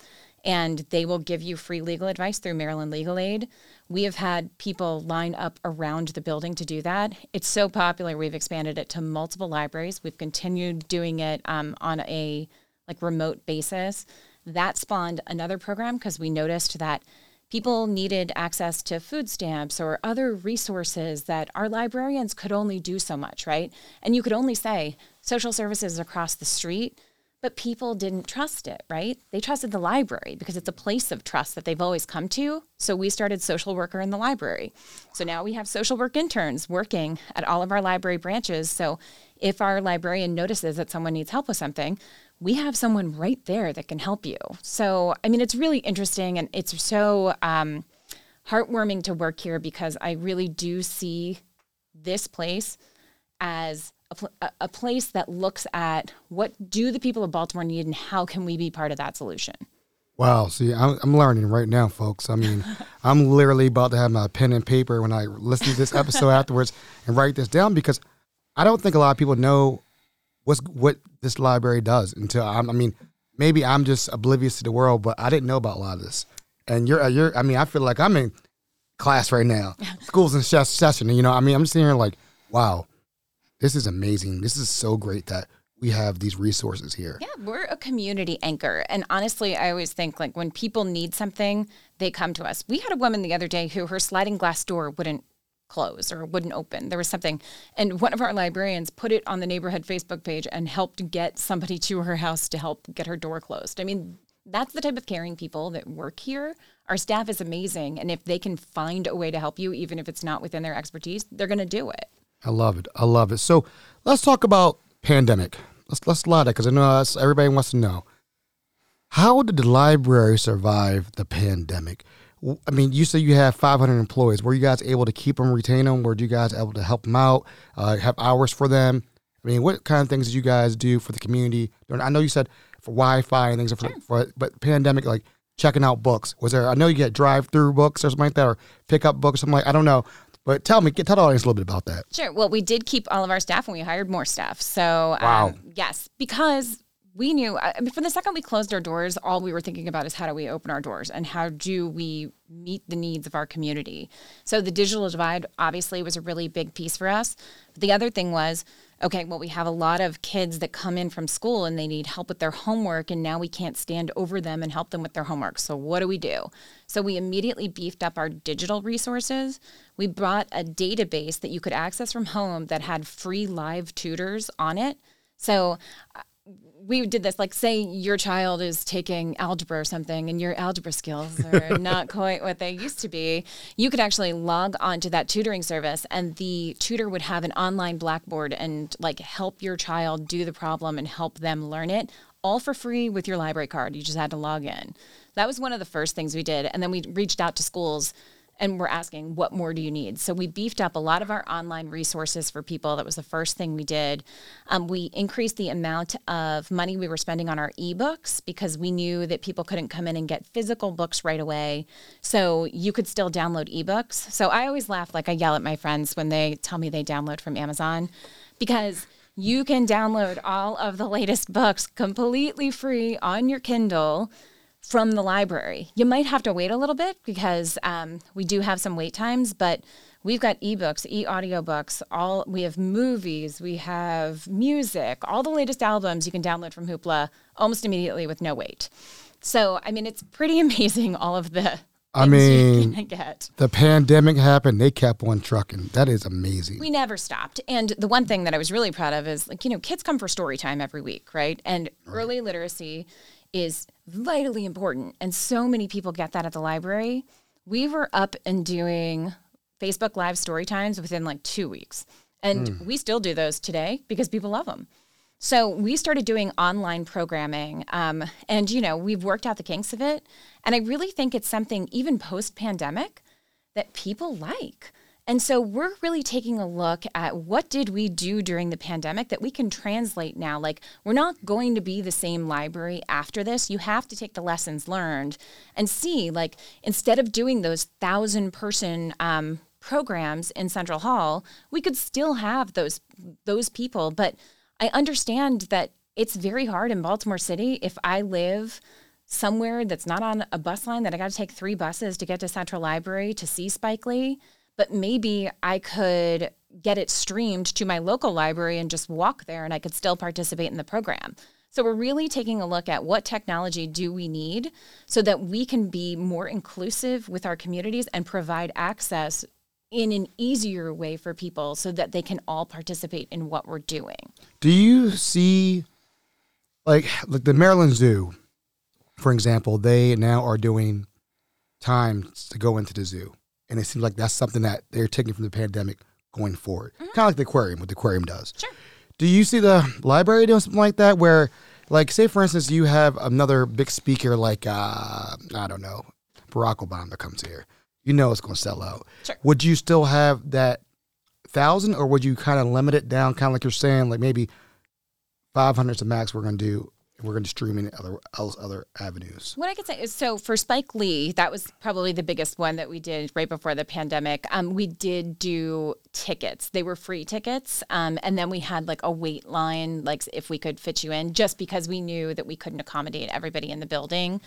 and they will give you free legal advice through Maryland Legal Aid. We have had people line up around the building to do that. It's so popular, we've expanded it to multiple libraries. We've continued doing it um, on a like remote basis. That spawned another program because we noticed that people needed access to food stamps or other resources that our librarians could only do so much, right? And you could only say social services across the street, but people didn't trust it, right? They trusted the library because it's a place of trust that they've always come to. So we started social worker in the library. So now we have social work interns working at all of our library branches. So if our librarian notices that someone needs help with something, we have someone right there that can help you. So, I mean, it's really interesting and it's so um, heartwarming to work here because I really do see this place as a, a, place that looks at what do the people of Baltimore need and how can we be part of that solution. Wow. See, I'm, I'm learning right now, folks. I mean, I'm literally about to have my pen and paper when I listen to this episode afterwards and write this down because I don't think a lot of people know what's what this library does until I'm, I mean, maybe I'm just oblivious to the world, but I didn't know about a lot of this. And you're, uh, you're, I mean, I feel like I'm in class right now. School's in session. You know, I mean, I'm sitting here like, wow, this is amazing. This is so great that we have these resources here. Yeah, we're a community anchor. And honestly, I always think like when people need something, they come to us. We had a woman the other day who her sliding glass door wouldn't close or wouldn't open. There was something. And one of our librarians put it on the neighborhood Facebook page and helped get somebody to her house to help get her door closed. I mean, that's the type of caring people that work here. Our staff is amazing. And if they can find a way to help you, even if it's not within their expertise, they're going to do it. I love it. I love it. So let's talk about pandemic. Let's let's lot it because I know that's, everybody wants to know. How did the library survive the pandemic? I mean, you say you have 500 employees. Were you guys able to keep them, retain them? Were you guys able to help them out, uh, have hours for them? I mean, what kind of things did you guys do for the community? I know you said for Wi-Fi and things, for, for but pandemic, like checking out books. Was there? I know you get drive-through books or something like that, or pick up books, or something like. I don't know. But tell me, tell the audience a little bit about that. Sure. Well, we did keep all of our staff and we hired more staff. So, um, wow. yes, because we knew I mean, from the second we closed our doors, all we were thinking about is how do we open our doors and how do we meet the needs of our community. So the digital divide obviously was a really big piece for us. But the other thing was, okay, well, we have a lot of kids that come in from school and they need help with their homework, and now we can't stand over them and help them with their homework. So what do we do? So we immediately beefed up our digital resources. We brought a database that you could access from home that had free live tutors on it. So we did this like say your child is taking algebra or something and your algebra skills are not quite what they used to be you could actually log on to that tutoring service and the tutor would have an online blackboard and like help your child do the problem and help them learn it all for free with your library card. You just had to log in. That was one of the first things we did. And then we reached out to schools and we're asking what more do you need? So we beefed up a lot of our online resources for people. That was the first thing we did. Um, we increased the amount of money we were spending on our ebooks because we knew that people couldn't come in and get physical books right away. So you could still download ebooks. So i always laugh like i yell at my friends when they tell me they download from amazon because you can download all of the latest books completely free on your kindle from the library. You might have to wait a little bit because um, we do have some wait times, but we've got ebooks, e-audiobooks, all we have movies, we have music, all the latest albums you can download from Hoopla almost immediately with no wait. So, I mean, it's pretty amazing all of the I mean, the pandemic happened, they kept on trucking. That is amazing. We never stopped. And the one thing that I was really proud of is like, you know, kids come for story time every week, right? And right. early literacy is vitally important. And so many people get that at the library. We were up and doing Facebook Live story times within like two weeks. And mm. we still do those today because people love them. So we started doing online programming. Um, and, you know, we've worked out the kinks of it. And I really think it's something, even post pandemic, that people like. And so we're really taking a look at what did we do during the pandemic that we can translate now. Like we're not going to be the same library after this. You have to take the lessons learned and see like instead of doing those thousand person um, programs in Central Hall, we could still have those those people. But I understand that it's very hard in Baltimore City if I live somewhere that's not on a bus line that I got to take three buses to get to Central Library to see Spike Lee but maybe I could get it streamed to my local library and just walk there and I could still participate in the program. So we're really taking a look at what technology do we need so that we can be more inclusive with our communities and provide access in an easier way for people so that they can all participate in what we're doing. Do you see like like the Maryland Zoo, for example, they now are doing times to go into the zoo and it seems like that's something that they're taking from the pandemic going forward. Mm-hmm. Kind of like the aquarium, what the aquarium does. Sure. Do you see the library doing something like that, where, like, say for instance, you have another big speaker like uh, I don't know, Barack Obama comes here. You know it's going to sell out. Sure. Would you still have that thousand, or would you kind of limit it down, kind of like you're saying, like maybe five hundred to max? We're going to do we're going to stream in other other avenues. What I could say is, so for Spike Lee, that was probably the biggest one that we did right before the pandemic. Um, we did do tickets; they were free tickets, um, and then we had like a wait line, like if we could fit you in, just because we knew that we couldn't accommodate everybody in the building.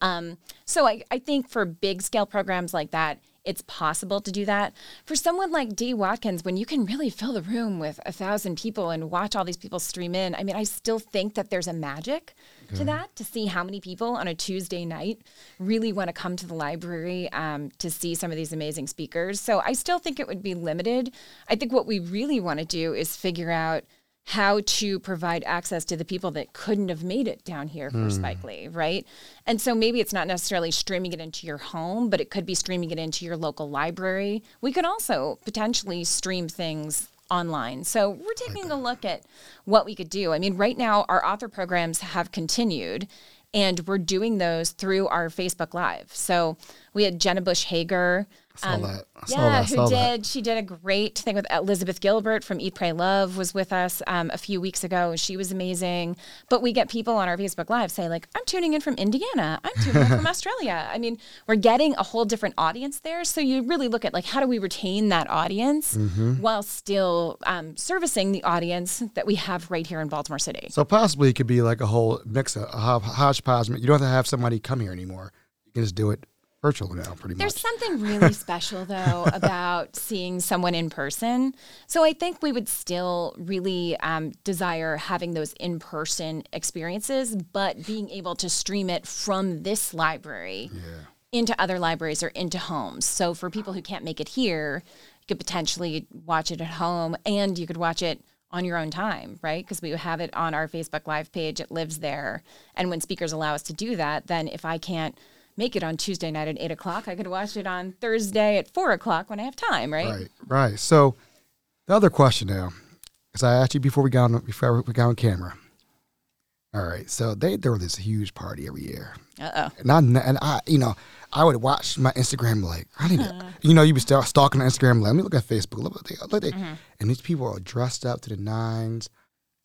Um, so I, I think for big scale programs like that, it's possible to do that. For someone like D. Watkins, when you can really fill the room with a thousand people and watch all these people stream in, I mean, I still think that there's a magic okay. to that to see how many people on a Tuesday night really want to come to the library um, to see some of these amazing speakers. So I still think it would be limited. I think what we really want to do is figure out how to provide access to the people that couldn't have made it down here for mm. Spike Lee, right? And so maybe it's not necessarily streaming it into your home, but it could be streaming it into your local library. We could also potentially stream things online. So we're taking a look at what we could do. I mean, right now our author programs have continued and we're doing those through our Facebook Live. So we had Jenna Bush Hager saw Um, that. I saw yeah, that. I who did? that. She did a great thing with Elizabeth Gilbert from Eat, Pray, Love was with us um, a few weeks ago. She was amazing. But we get people on our Facebook Live say like, "I'm tuning in from Indiana. I'm tuning in from Australia." I mean, we're getting a whole different audience there. So you really look at like, how do we retain that audience Mm-hmm. while still um, servicing the audience that we have right here in Baltimore City? So possibly it could be like a whole mix, of, a ho- hodgepodge. You don't have to have somebody come here anymore. You can just do it virtual now, pretty There's much. There's something really special though about seeing someone in person. So I think we would still really um, desire having those in-person experiences, but being able to stream it from this library into other libraries or into homes. So for people who can't make it here, you could potentially watch it at home, and you could watch it on your own time, right? Because we have it on our Facebook Live page. It lives there. And when speakers allow us to do that, then if I can't make it on Tuesday night at eight o'clock, I could watch it on Thursday at four o'clock when I have time, right? Right, right. So the other question now, because I asked you before we got on, before we got on camera. All right, so they throw this huge party every year, Uh oh. and I and I you know I would watch my Instagram like I need to you know you be start stalking on Instagram like let me look at Facebook look what they look at they and these people are dressed up to the nines.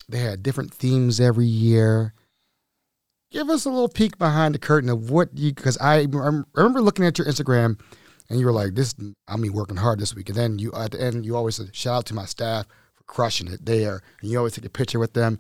They had different themes every year. Give us a little peek behind the curtain of what you because I rem- remember looking at your Instagram and you were like this I mean working hard this week and then you at the end you always said shout out to my staff for crushing it there and you always take a picture with them.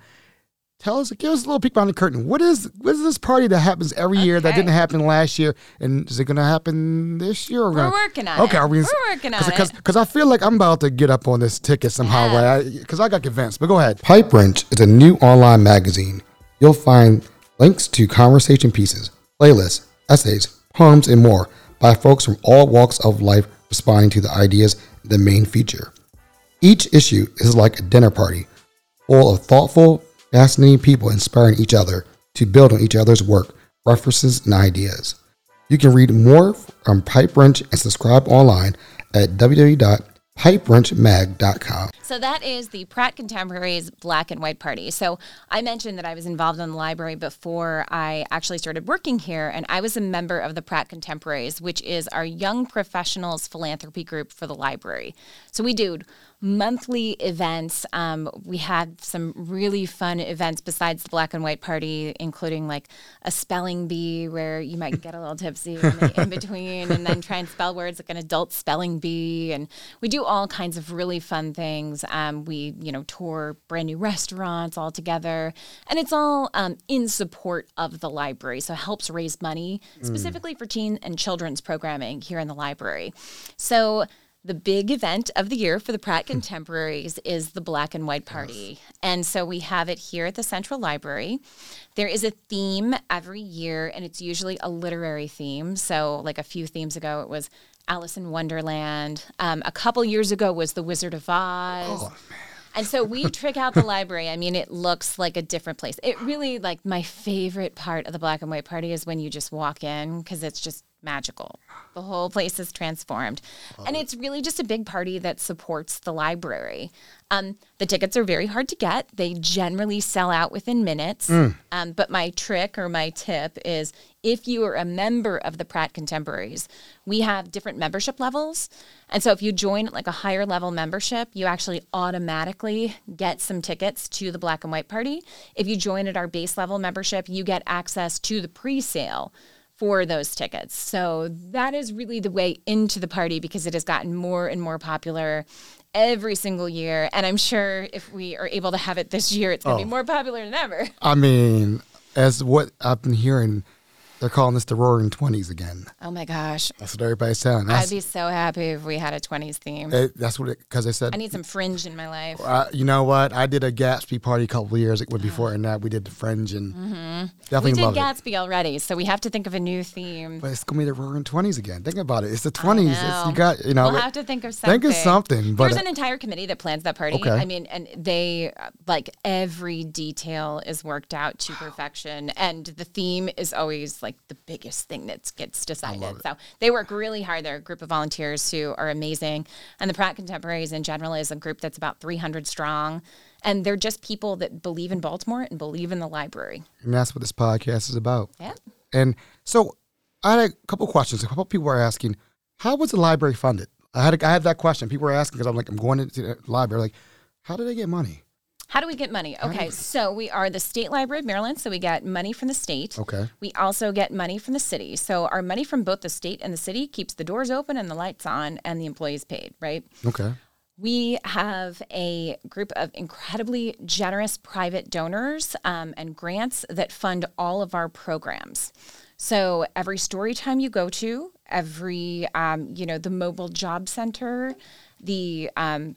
Tell us, give us a little peek behind the curtain. What is what is this party that happens every year that didn't happen last year, and is it going to happen this year? Or We're gonna- working on okay, it. Are we, We're working on cause, it. Because I feel like I'm about to get up on this ticket somehow, Yeah. right? Because I, got convinced. But go ahead. Pipe Wrench is a new online magazine. You'll find links to conversation pieces, playlists, essays, poems, and more by folks from all walks of life responding to the ideas in the main feature. Each issue is like a dinner party, full of thoughtful, fascinating people inspiring each other to build on each other's work, references, and ideas. You can read more from Pipe Wrench and subscribe online at www.pipewrenchmag.com. So that is the Pratt Contemporaries Black and White Party. So I mentioned that I was involved in the library before I actually started working here, and I was a member of the Pratt Contemporaries, which is our young professionals philanthropy group for the library. So we do monthly events. Um, we had some really fun events besides the Black and White Party, including like a spelling bee where you might get a little tipsy in, in between and then try and spell words like an adult spelling bee. And we do all kinds of really fun things. Um, we, you know, tour brand new restaurants all together. And it's all um, in support of the library. So it helps raise money specifically for teen and children's programming here in the library. So the big event of the year for the Pratt Contemporaries is the Black and White Party. And so we have it here at the Central Library. There is a theme every year, and it's usually a literary theme. So, like a few themes ago, it was Alice in Wonderland. Um, a couple years ago was The Wizard of Oz. And so we trick out the library. I mean, it looks like a different place. It really, like, my favorite part of the Black and White Party is when you just walk in because it's just magical. The whole place is transformed. And it's really just a big party that supports the library. Um, the tickets are very hard to get, they generally sell out within minutes. Um, but my trick or my tip is if you are a member of the Pratt Contemporaries, we have different membership levels. And so if you join like a higher level membership, you actually automatically get some tickets to the Black and White Party. If you join at our base level membership, you get access to the pre sale for those tickets. So that is really the way into the party because it has gotten more and more popular every single year. And I'm sure if we are able to have it this year, it's going to be oh. more popular than ever. I mean, as what I've been hearing, they're calling this the Roaring Twenties again. Oh my gosh. That's what everybody's saying. I'd be so happy if we had a 20s theme. it, that's what it because they said. I need some fringe in my life. uh, you know what? I did a Gatsby party a couple of years before, and that we did the Fringe, and We definitely did love it. Gatsby already, so we have to think of a new theme. But it's gonna be the Roaring Twenties again. Think about it. It's the twenties. You got you know. We'll have to think of something. Think of something. But There's an entire committee that plans that party. Okay. I mean, and they like every detail is worked out to perfection, and the theme is always like the biggest thing that gets decided. So they work really hard. They're a group of volunteers who are amazing, and the Pratt Contemporaries in general is a group that's about 300 strong. And they're just people that believe in Baltimore and believe in the library. and that's what this podcast is about. Yeah. And so I had a couple questions. A couple people were asking, How was the library funded? I had a, I had that question. People were asking because I'm like I'm going into the library. Like, how do they get money? How do we get money? Okay, so we are the State Library of Maryland, so we get money from the state. Okay. We also get money from the city. So our money from both the state and the city keeps the doors open and the lights on and the employees paid, right? Okay. We have a group of incredibly generous private donors um, and grants that fund all of our programs. So every story time you go to, every um, you know the mobile job center, the um,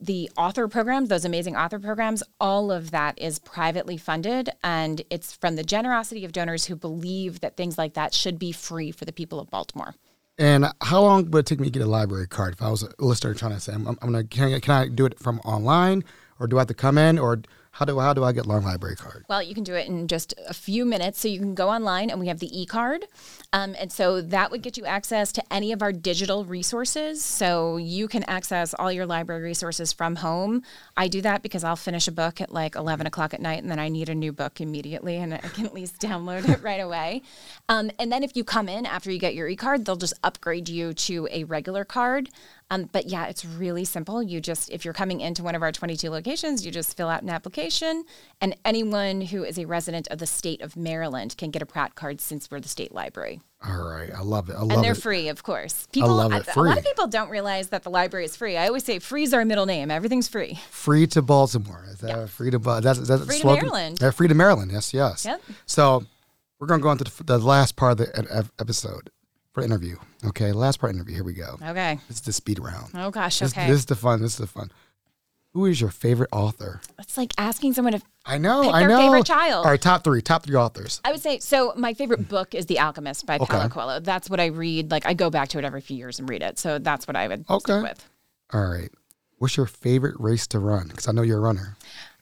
the author programs, those amazing author programs, all of that is privately funded. And it's from the generosity of donors who believe that things like that should be free for the people of Baltimore. And how long would it take me to get a library card if I was a listener trying to say, I'm, I'm can I, can I do it from online, or do I have to come in, or how do how do I get long library card? Well, you can do it in just a few minutes. So you can go online, and we have the e-card, um, and so that would get you access to any of our digital resources. So you can access all your library resources from home. I do that because I'll finish a book at like eleven o'clock at night, and then I need a new book immediately, and I can at least download it right away. Um, and then if you come in after you get your e-card, they'll just upgrade you to a regular card. Um, but yeah, it's really simple. You just, if you're coming into one of our 22 locations, you just fill out an application, and anyone who is a resident of the state of Maryland can get a Pratt card since we're the state library. All right, I love it. I love And they're it. free, of course. People, love it. A lot of people don't realize that the library is free. I always say free is our middle name. Everything's free. Free to Baltimore. That free to that's that's Free to slogan? Maryland. Yeah, free to Maryland. Yes, yes. Yep. So we're gonna go on to the, the last part of the episode for interview. Okay, last part interview. Here we go. Okay. Is the speed round. Oh gosh. This, Okay. this is the fun. This is the fun. Who is your favorite author? it's like asking someone to. I know. I know. favorite child. All right, top three. Top three authors. I would say so. My favorite book is The Alchemist by Okay. Paulo Coelho. That's what I read. Like I go back to it every few years and read it. So that's what I would Okay. stick with. All right. What's your favorite race to run? Because I know you're a runner.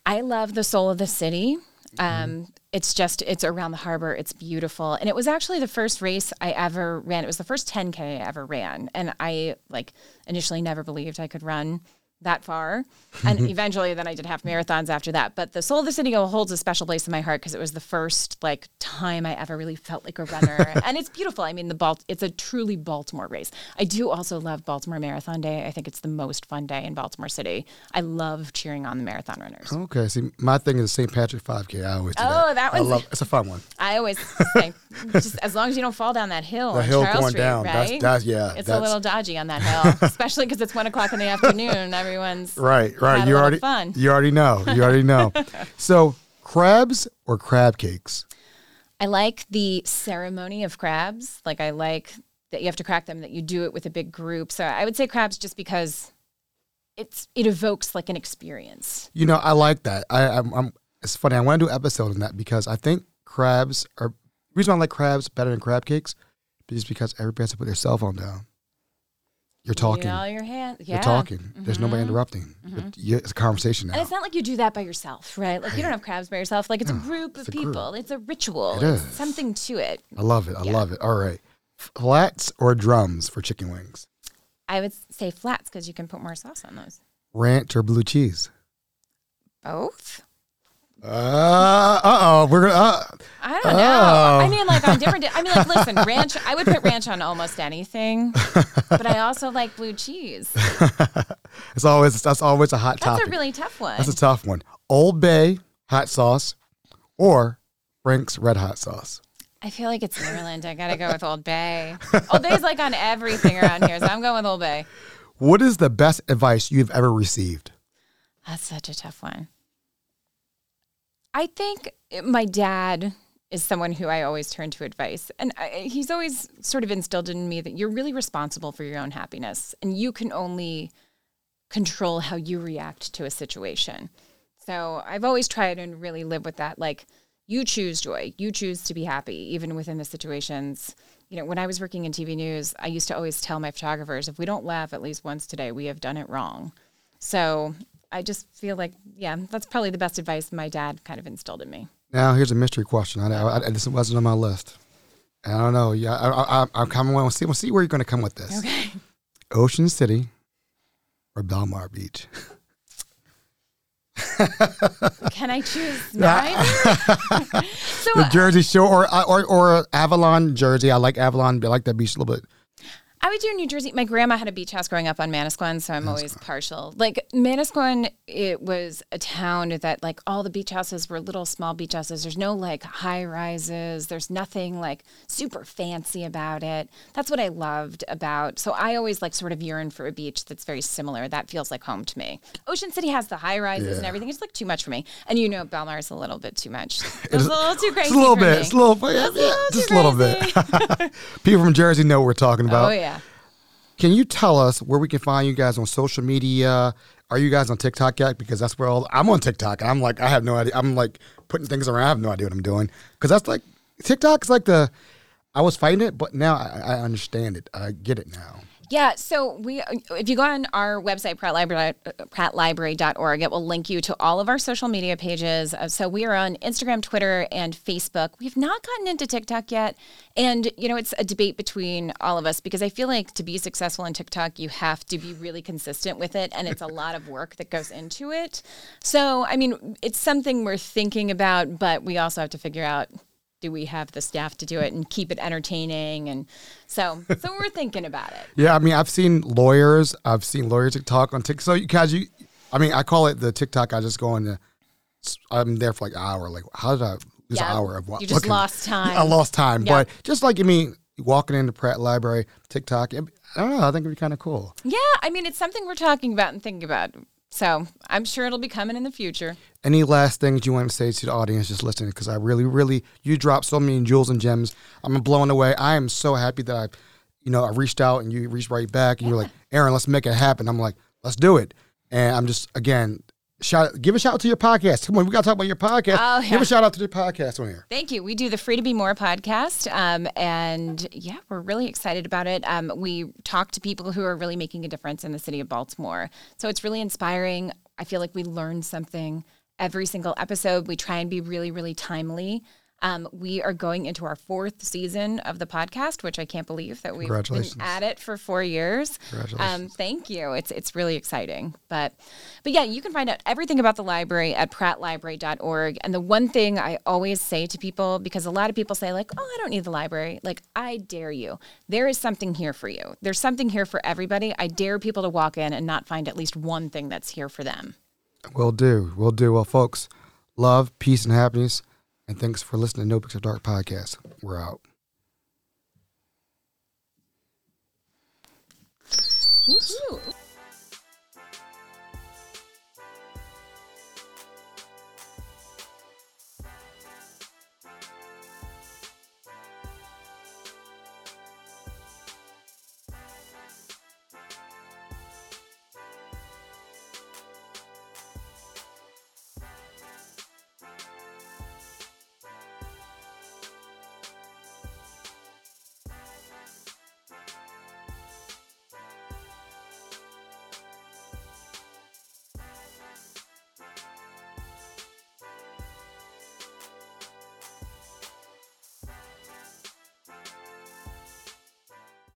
I love the soul of the city. Um, it's just it's around the harbor. It's beautiful, and it was actually the first race I ever ran. It was the first 10k I ever ran, and I like initially never believed I could run that far, and eventually then I did half marathons after that. But the soul of the city holds a special place in my heart because it was the first like time I ever really felt like a runner, and it's beautiful. I mean, the Balt it's a truly Baltimore race. I do also love Baltimore Marathon Day. I think it's the most fun day in Baltimore City. I love cheering on the marathon runners. Okay. See, my thing is St. Patrick 5K. I always do Oh, that. that I one's- love. It's a fun one. I always say, just as long as you don't fall down that hill, The on hill Charles going Street, down, right? that's- that's- yeah, it's that's- a little dodgy on that hill, especially because it's one o'clock in the afternoon. Everyone's Right. Right. You already. fun. You already know. You already know. so crabs or crab cakes? I like the ceremony of crabs. Like I like that you have to crack them. That you do it with a big group. So I would say crabs, just because it's it evokes like an experience. You know, I like that. I, I'm, I'm. It's funny. I want to do an episode on that because I think crabs are. The reason I like crabs better than crab cakes is because everybody has to put their cell phone down. You're talking. You your hand. Yeah. You're talking. There's nobody mm-hmm. interrupting. But you- mm-hmm. It's a conversation now. And it's not like you do that by yourself, right? Like you don't have crabs by yourself. Like it's a group of it's a group. people. It's a ritual. It it's something to it. I love it. I Yeah. love it. All right. Flats or drums for chicken wings? I would say flats because you can put more sauce on those. Ranch or blue cheese? Both. Uh oh. We're gonna. Uh, I don't know. Oh. I mean, like on different. I mean, like listen, ranch. I would put ranch on almost anything, but I also like blue cheese. it's always that's always a hot That's topic. a really tough one. that's a tough one. Old Bay hot sauce or Frank's Red Hot sauce. I feel like it's Maryland. I gotta go with Old Bay. Old Bay's like on everything around here, so I'm going with Old Bay. What is the best advice you've ever received? That's such a tough one. I think my dad is someone who I always turn to advice. And I, he's always sort of instilled in me that you're really responsible for your own happiness and you can only control how you react to a situation. So I've always tried and really live with that. Like, you choose joy, you choose to be happy, even within the situations. You know, when I was working in TV news, I used to always tell my photographers if we don't laugh at least once today, we have done it wrong. So I just feel like, yeah, that's probably the best advice my dad kind of instilled in me. Now here's a mystery question. I, I, I this wasn't on my list. I don't know. Yeah, I, I, I'm want to see. We'll see where you're going to come with this. Okay. Ocean City or Belmar Beach. Can I choose mine? so The uh, Jersey Shore or uh, or or Avalon, Jersey. I like Avalon. but I like that beach a little bit. I would do in New Jersey. My grandma had a beach house growing up on Manasquan, so I'm always partial. Like Manasquan, it was a town that like all the beach houses were little small beach houses. There's no like high rises. There's nothing like super fancy about it. That's what I loved about. So I always like sort of yearn for a beach that's very similar. That feels like home to me. Ocean City has the high rises and everything. It's like too much for me. And you know, Belmar is a little bit too much. It's a little too crazy. It's a little bit. It's a little, yeah, It's a yeah, little just a little bit. People from Jersey know what we're talking oh, about. Oh yeah. Can you tell us where we can find you guys on social media? Are you guys on TikTok yet? Because that's where all, I'm on TikTok. And I'm like, I have no idea. I'm like putting things around. I have no idea what I'm doing. Because that's like, TikTok is like the, I was fighting it, but now I, I understand it. I get it now. Yeah, so we if you go on our website prattlibrary prattlibrary.org it will link you to all of our social media pages. Uh, So we are on Instagram, Twitter, and Facebook. We've not gotten into TikTok yet. And you know, it's a debate between all of us because I feel like to be successful in TikTok, you have to be really consistent with it and it's a lot of work that goes into it. So, I mean, it's something we're thinking about, but we also have to figure out do we have the staff to do it and keep it entertaining and so so we're thinking about it Yeah, I mean, I've seen lawyers. I've seen lawyers talk on TikTok. So you guys, you, I mean, I call it the TikTok. I just go in. The, I'm there for like an hour. Like, how did I lose Yeah, an hour of what? you just lost time. I lost time, Yeah. but just like I mean, walking into Pratt Library, TikTok. I don't know. I think it'd be kind of cool. yeah i mean it's something we're talking about and thinking about so i'm sure it'll be coming in the future Any last things you want to say to the audience just listening? Because I really, really, you dropped so many jewels and gems. I'm blown away. I am so happy that I, you know, I reached out and you reached right back and you're like, Aaron, let's make it happen. I'm like, let's do it. And I'm just again, shout, give a shout out to your podcast. Come on, we got to talk about your podcast. Oh, Give a shout out to the podcast on here. Thank you. We do the Free to Be More podcast. Um, and yeah, we're really excited about it. Um, we talk to people who are really making a difference in the city of Baltimore. So it's really inspiring. I feel like we learn something every single episode. We try and be really, really timely. Um, we are going into our fourth season of the podcast, which I can't believe that we've been at it for four years. Um, thank you. It's it's really exciting. But but yeah, you can find out everything about the library at prattlibrary.org. And the one thing I always say to people, because a lot of people say, like, oh, I don't need the library. Like, I dare you. There is something here for you. There's something here for everybody. I dare people to walk in and not find at least one thing that's here for them. We'll do. We'll do. Well, folks, love, peace, and happiness. And thanks for listening to No Picture Dark podcast. We're out. Woohoo.